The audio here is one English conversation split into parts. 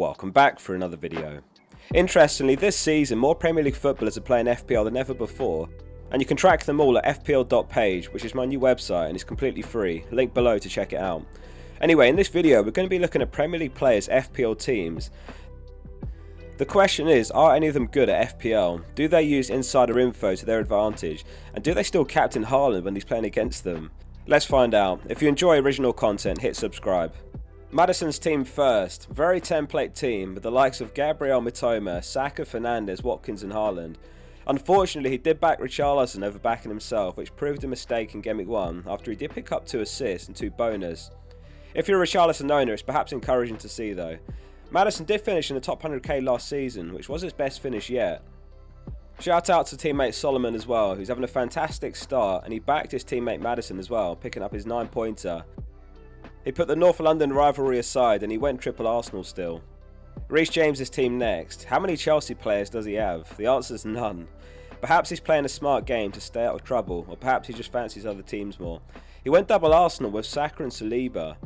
Welcome back for another video. Interestingly, this season more Premier League footballers are playing FPL than ever before, and you can track them all at fpl.page, which is my new website and is completely free. Link below to check it out. Anyway, in this video, we're going to be looking at Premier League players' FPL teams. The question is, are any of them good at FPL? Do they use insider info to their advantage? And do they still captain Haaland when he's playing against them? Let's find out. If you enjoy original content, hit subscribe. Maddison's team first. Very template team with the likes of Gabriel Mitoma, Saka, Fernandes, Watkins and Haaland. Unfortunately, he did back Richarlison over backing himself, which proved a mistake in Game Week 1 after he did pick up 2 assists and 2 bonus. If you're a Richarlison owner, it's perhaps encouraging to see though. Maddison did finish in the top 100k last season, which was his best finish yet. Shout out to teammate Solomon as well, who's having a fantastic start, and he backed his teammate Maddison as well, picking up his 9 pointer. He put the North London rivalry aside and he went triple Arsenal still. Reece James's team next. How many Chelsea players does he have? The answer is none. Perhaps he's playing a smart game to stay out of trouble, or perhaps he just fancies other teams more. He went double Arsenal with Saka and Saliba.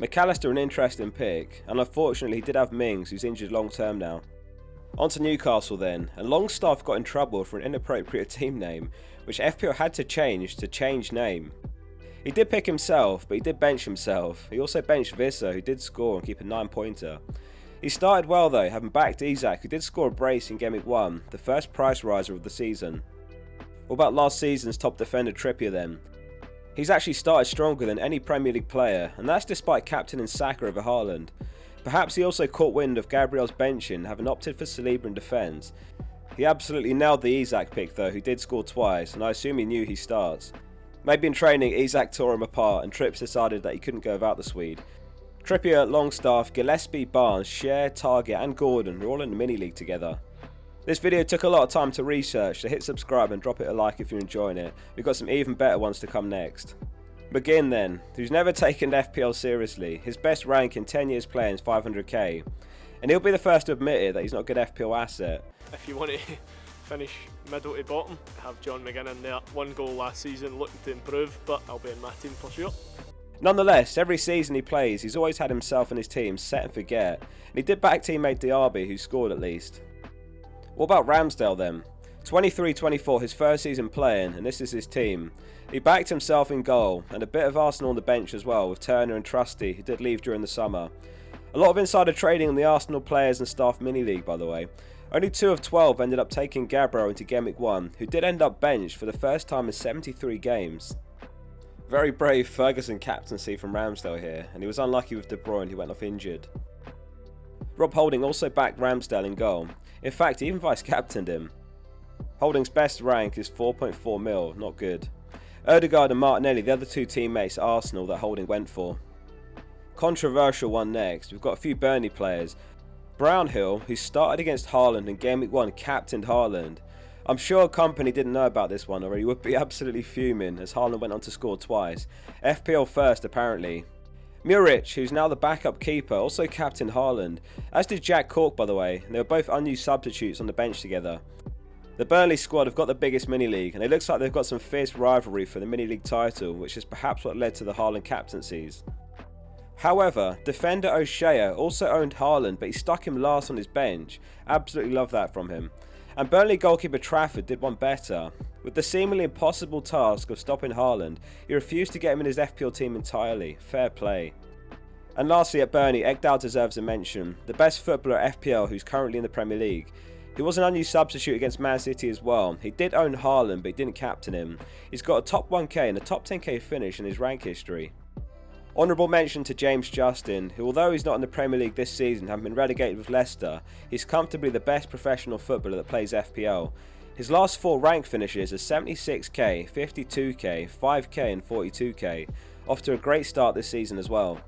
McAllister an interesting pick, and unfortunately he did have Mings, who's injured long term now. On to Newcastle then, and Longstaff got in trouble for an inappropriate team name, which FPL had to change to change name. He did pick himself, but he did bench himself. He also benched Wissa, who did score and keep a 9 pointer. He started well though, having backed Isak, who did score a brace in Game Week 1, the first price riser of the season. What about last season's top defender Trippier then? He's actually started stronger than any Premier League player, and that's despite captaining Saka over Haaland. Perhaps he also caught wind of Gabriel's benching, having opted for Saliba in defence. He absolutely nailed the Isak pick though, who did score twice, and I assume he knew he starts. Maybe in training, Isak tore him apart and Trips decided that he couldn't go without the Swede. Trippier, Longstaff, Gillespie, Barnes, Schär, Targett and Gordon are all in the mini league together. This video took a lot of time to research, so hit subscribe and drop it a like if you're enjoying it. We've got some even better ones to come next. McGinn then, who's never taken FPL seriously. His best rank in 10 years playing is 500k. And he'll be the first to admit it that he's not a good FPL asset. If you want to finish middle to bottom. Have John McGinn in there. One goal last season, looking to improve, but I'll be in my team for sure. Nonetheless, every season he plays, he's always had himself and his team set and forget, and he did back teammate Diaby, who scored at least. What about Ramsdale then? 23-24, his first season playing, and this is his team. He backed himself in goal, and a bit of Arsenal on the bench as well, with Turner and Trusty, who did leave during the summer. A lot of insider trading on the Arsenal players and staff mini league, by the way. Only 2 of 12 ended up taking Gabriel into Week 1, who did end up benched for the first time in 73 games. Very brave Ferguson captaincy from Ramsdale here, and he was unlucky with De Bruyne who went off injured. Rob Holding also backed Ramsdale in goal. In fact, he even vice-captained him. Holding's best rank is 4.4 mil, not good. Odegaard and Martinelli, the other two teammates at Arsenal that Holding went for. Controversial one next. We've got a few Burnley players, Brownhill, who started against Haaland in Game Week 1, captained Haaland. I'm sure Kompany didn't know about this one he would be absolutely fuming as Haaland went on to score twice. FPL first apparently. Muric, who's now the backup keeper, also captained Haaland, as did Jack Cork by the way, and they were both unused substitutes on the bench together. The Burnley squad have got the biggest mini league, and it looks like they've got some fierce rivalry for the mini league title, which is perhaps what led to the Haaland captaincies. However, defender O'Shea also owned Haaland, but he stuck him last on his bench. Absolutely love that from him. And Burnley goalkeeper Trafford did one better. With the seemingly impossible task of stopping Haaland, he refused to get him in his FPL team entirely. Fair play. And lastly at Burnley, Ekdal deserves a mention. The best footballer at FPL who's currently in the Premier League. He was an unused substitute against Man City as well. He did own Haaland, but he didn't captain him. He's got a top 1k and a top 10k finish in his rank history. Honourable mention to James Justin, who although he's not in the Premier League this season having been relegated with Leicester, he's comfortably the best professional footballer that plays FPL. His last four rank finishes are 76k, 52k, 5k and 42k, off to a great start this season as well.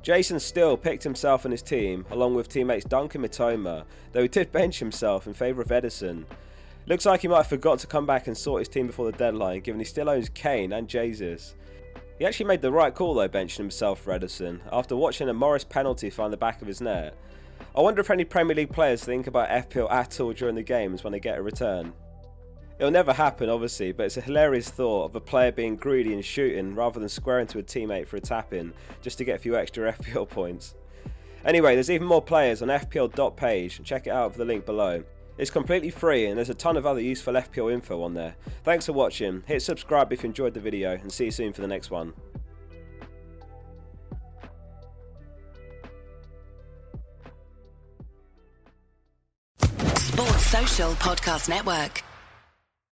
Jason still picked himself and his team, along with teammates Duncan Mitoma, though he did bench himself in favour of Edison. Looks like he might have forgot to come back and sort his team before the deadline, given he still owns Kane and Jesus. He actually made the right call though, benching himself for Edison, after watching a Morris penalty find the back of his net. I wonder if any Premier League players think about FPL at all during the games when they get a return. It'll never happen, obviously, but it's a hilarious thought of a player being greedy and shooting rather than squaring to a teammate for a tap in just to get a few extra FPL points. Anyway, there's even more players on FPL.page, check it out for the link below. It's completely free and there's a ton of other useful FPL info on there. Thanks for watching, hit subscribe if you enjoyed the video, and see you soon for the next one. Sports Social Podcast Network.